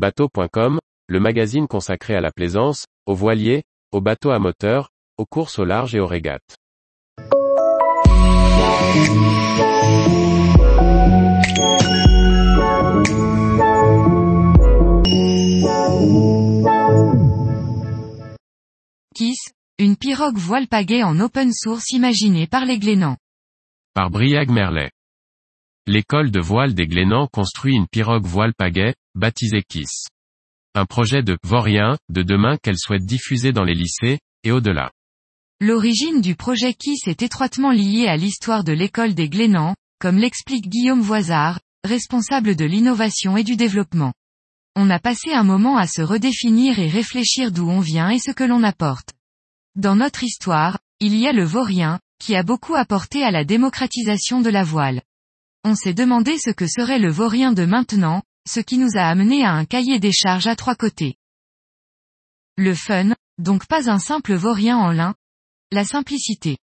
Bateau.com, le magazine consacré à la plaisance, aux voiliers, aux bateaux à moteur, aux courses au large et aux régates. Kiss, une pirogue voile pagaie en open source imaginée par les Glénans. Par Briag Merlet. L'école de voile des Glénans construit une pirogue voile pagaie, baptisée Kiss. Un projet de vaurien, de demain qu'elle souhaite diffuser dans les lycées, et au-delà. L'origine du projet KISS est étroitement liée à l'histoire de l'école des Glénans, comme l'explique Guillaume Voisard, responsable de l'innovation et du développement. On a passé un moment à se redéfinir et réfléchir d'où on vient et ce que l'on apporte. Dans notre histoire, il y a le vaurien, qui a beaucoup apporté à la démocratisation de la voile. On s'est demandé ce que serait le vaurien de maintenant, ce qui nous a amené à un cahier des charges à trois côtés. Le fun, donc pas un simple vaurien en lin. La simplicité.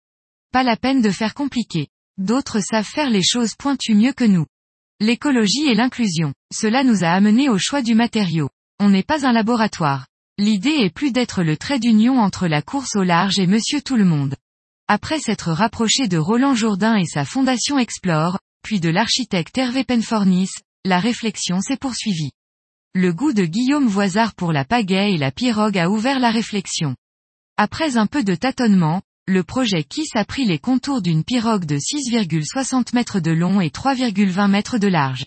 Pas la peine de faire compliqué. D'autres savent faire les choses pointues mieux que nous. L'écologie et l'inclusion. Cela nous a amené au choix du matériau. On n'est pas un laboratoire. L'idée est plus d'être le trait d'union entre la course au large et monsieur tout le monde. Après s'être rapproché de Roland Jourdain et sa fondation Explore, puis de l'architecte Hervé Penfornis, la réflexion s'est poursuivie. Le goût de Guillaume Voisard pour la pagaie et la pirogue a ouvert la réflexion. Après un peu de tâtonnement, le projet KISS a pris les contours d'une pirogue de 6,60 mètres de long et 3,20 mètres de large.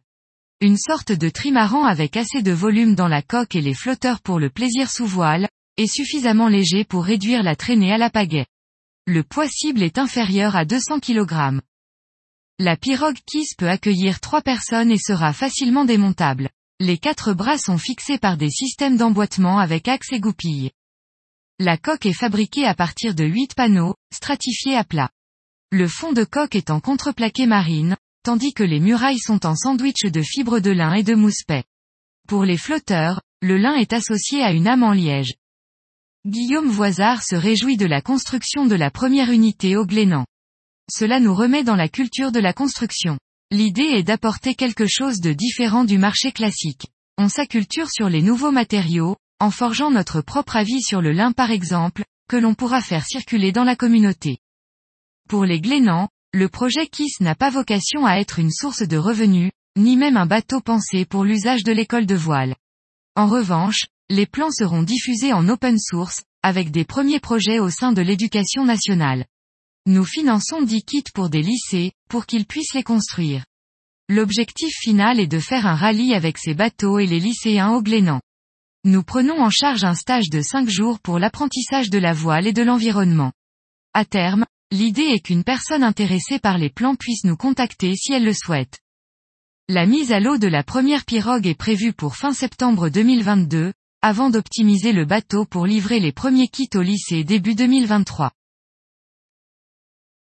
Une sorte de trimaran avec assez de volume dans la coque et les flotteurs pour le plaisir sous voile, et suffisamment léger pour réduire la traînée à la pagaie. Le poids cible est inférieur à 200 kg. La pirogue KISS peut accueillir trois personnes et sera facilement démontable. Les quatre bras sont fixés par des systèmes d'emboîtement avec axe et goupilles. La coque est fabriquée à partir de 8 panneaux, stratifiés à plat. Le fond de coque est en contreplaqué marine, tandis que les murailles sont en sandwich de fibres de lin et de mousse paix. Pour les flotteurs, le lin est associé à une âme en liège. Guillaume Voisard se réjouit de la construction de la première unité au Glénan. Cela nous remet dans la culture de la construction. L'idée est d'apporter quelque chose de différent du marché classique. On s'acculture sur les nouveaux matériaux, en forgeant notre propre avis sur le lin par exemple, que l'on pourra faire circuler dans la communauté. Pour les Glénans, le projet KISS n'a pas vocation à être une source de revenus, ni même un bateau pensé pour l'usage de l'école de voile. En revanche, les plans seront diffusés en open source, avec des premiers projets au sein de l'éducation nationale. Nous finançons 10 kits pour des lycées, pour qu'ils puissent les construire. L'objectif final est de faire un rallye avec ces bateaux et les lycéens au Glénan. Nous prenons en charge un stage de 5 jours pour l'apprentissage de la voile et de l'environnement. À terme, l'idée est qu'une personne intéressée par les plans puisse nous contacter si elle le souhaite. La mise à l'eau de la première pirogue est prévue pour fin septembre 2022, avant d'optimiser le bateau pour livrer les premiers kits au lycée début 2023.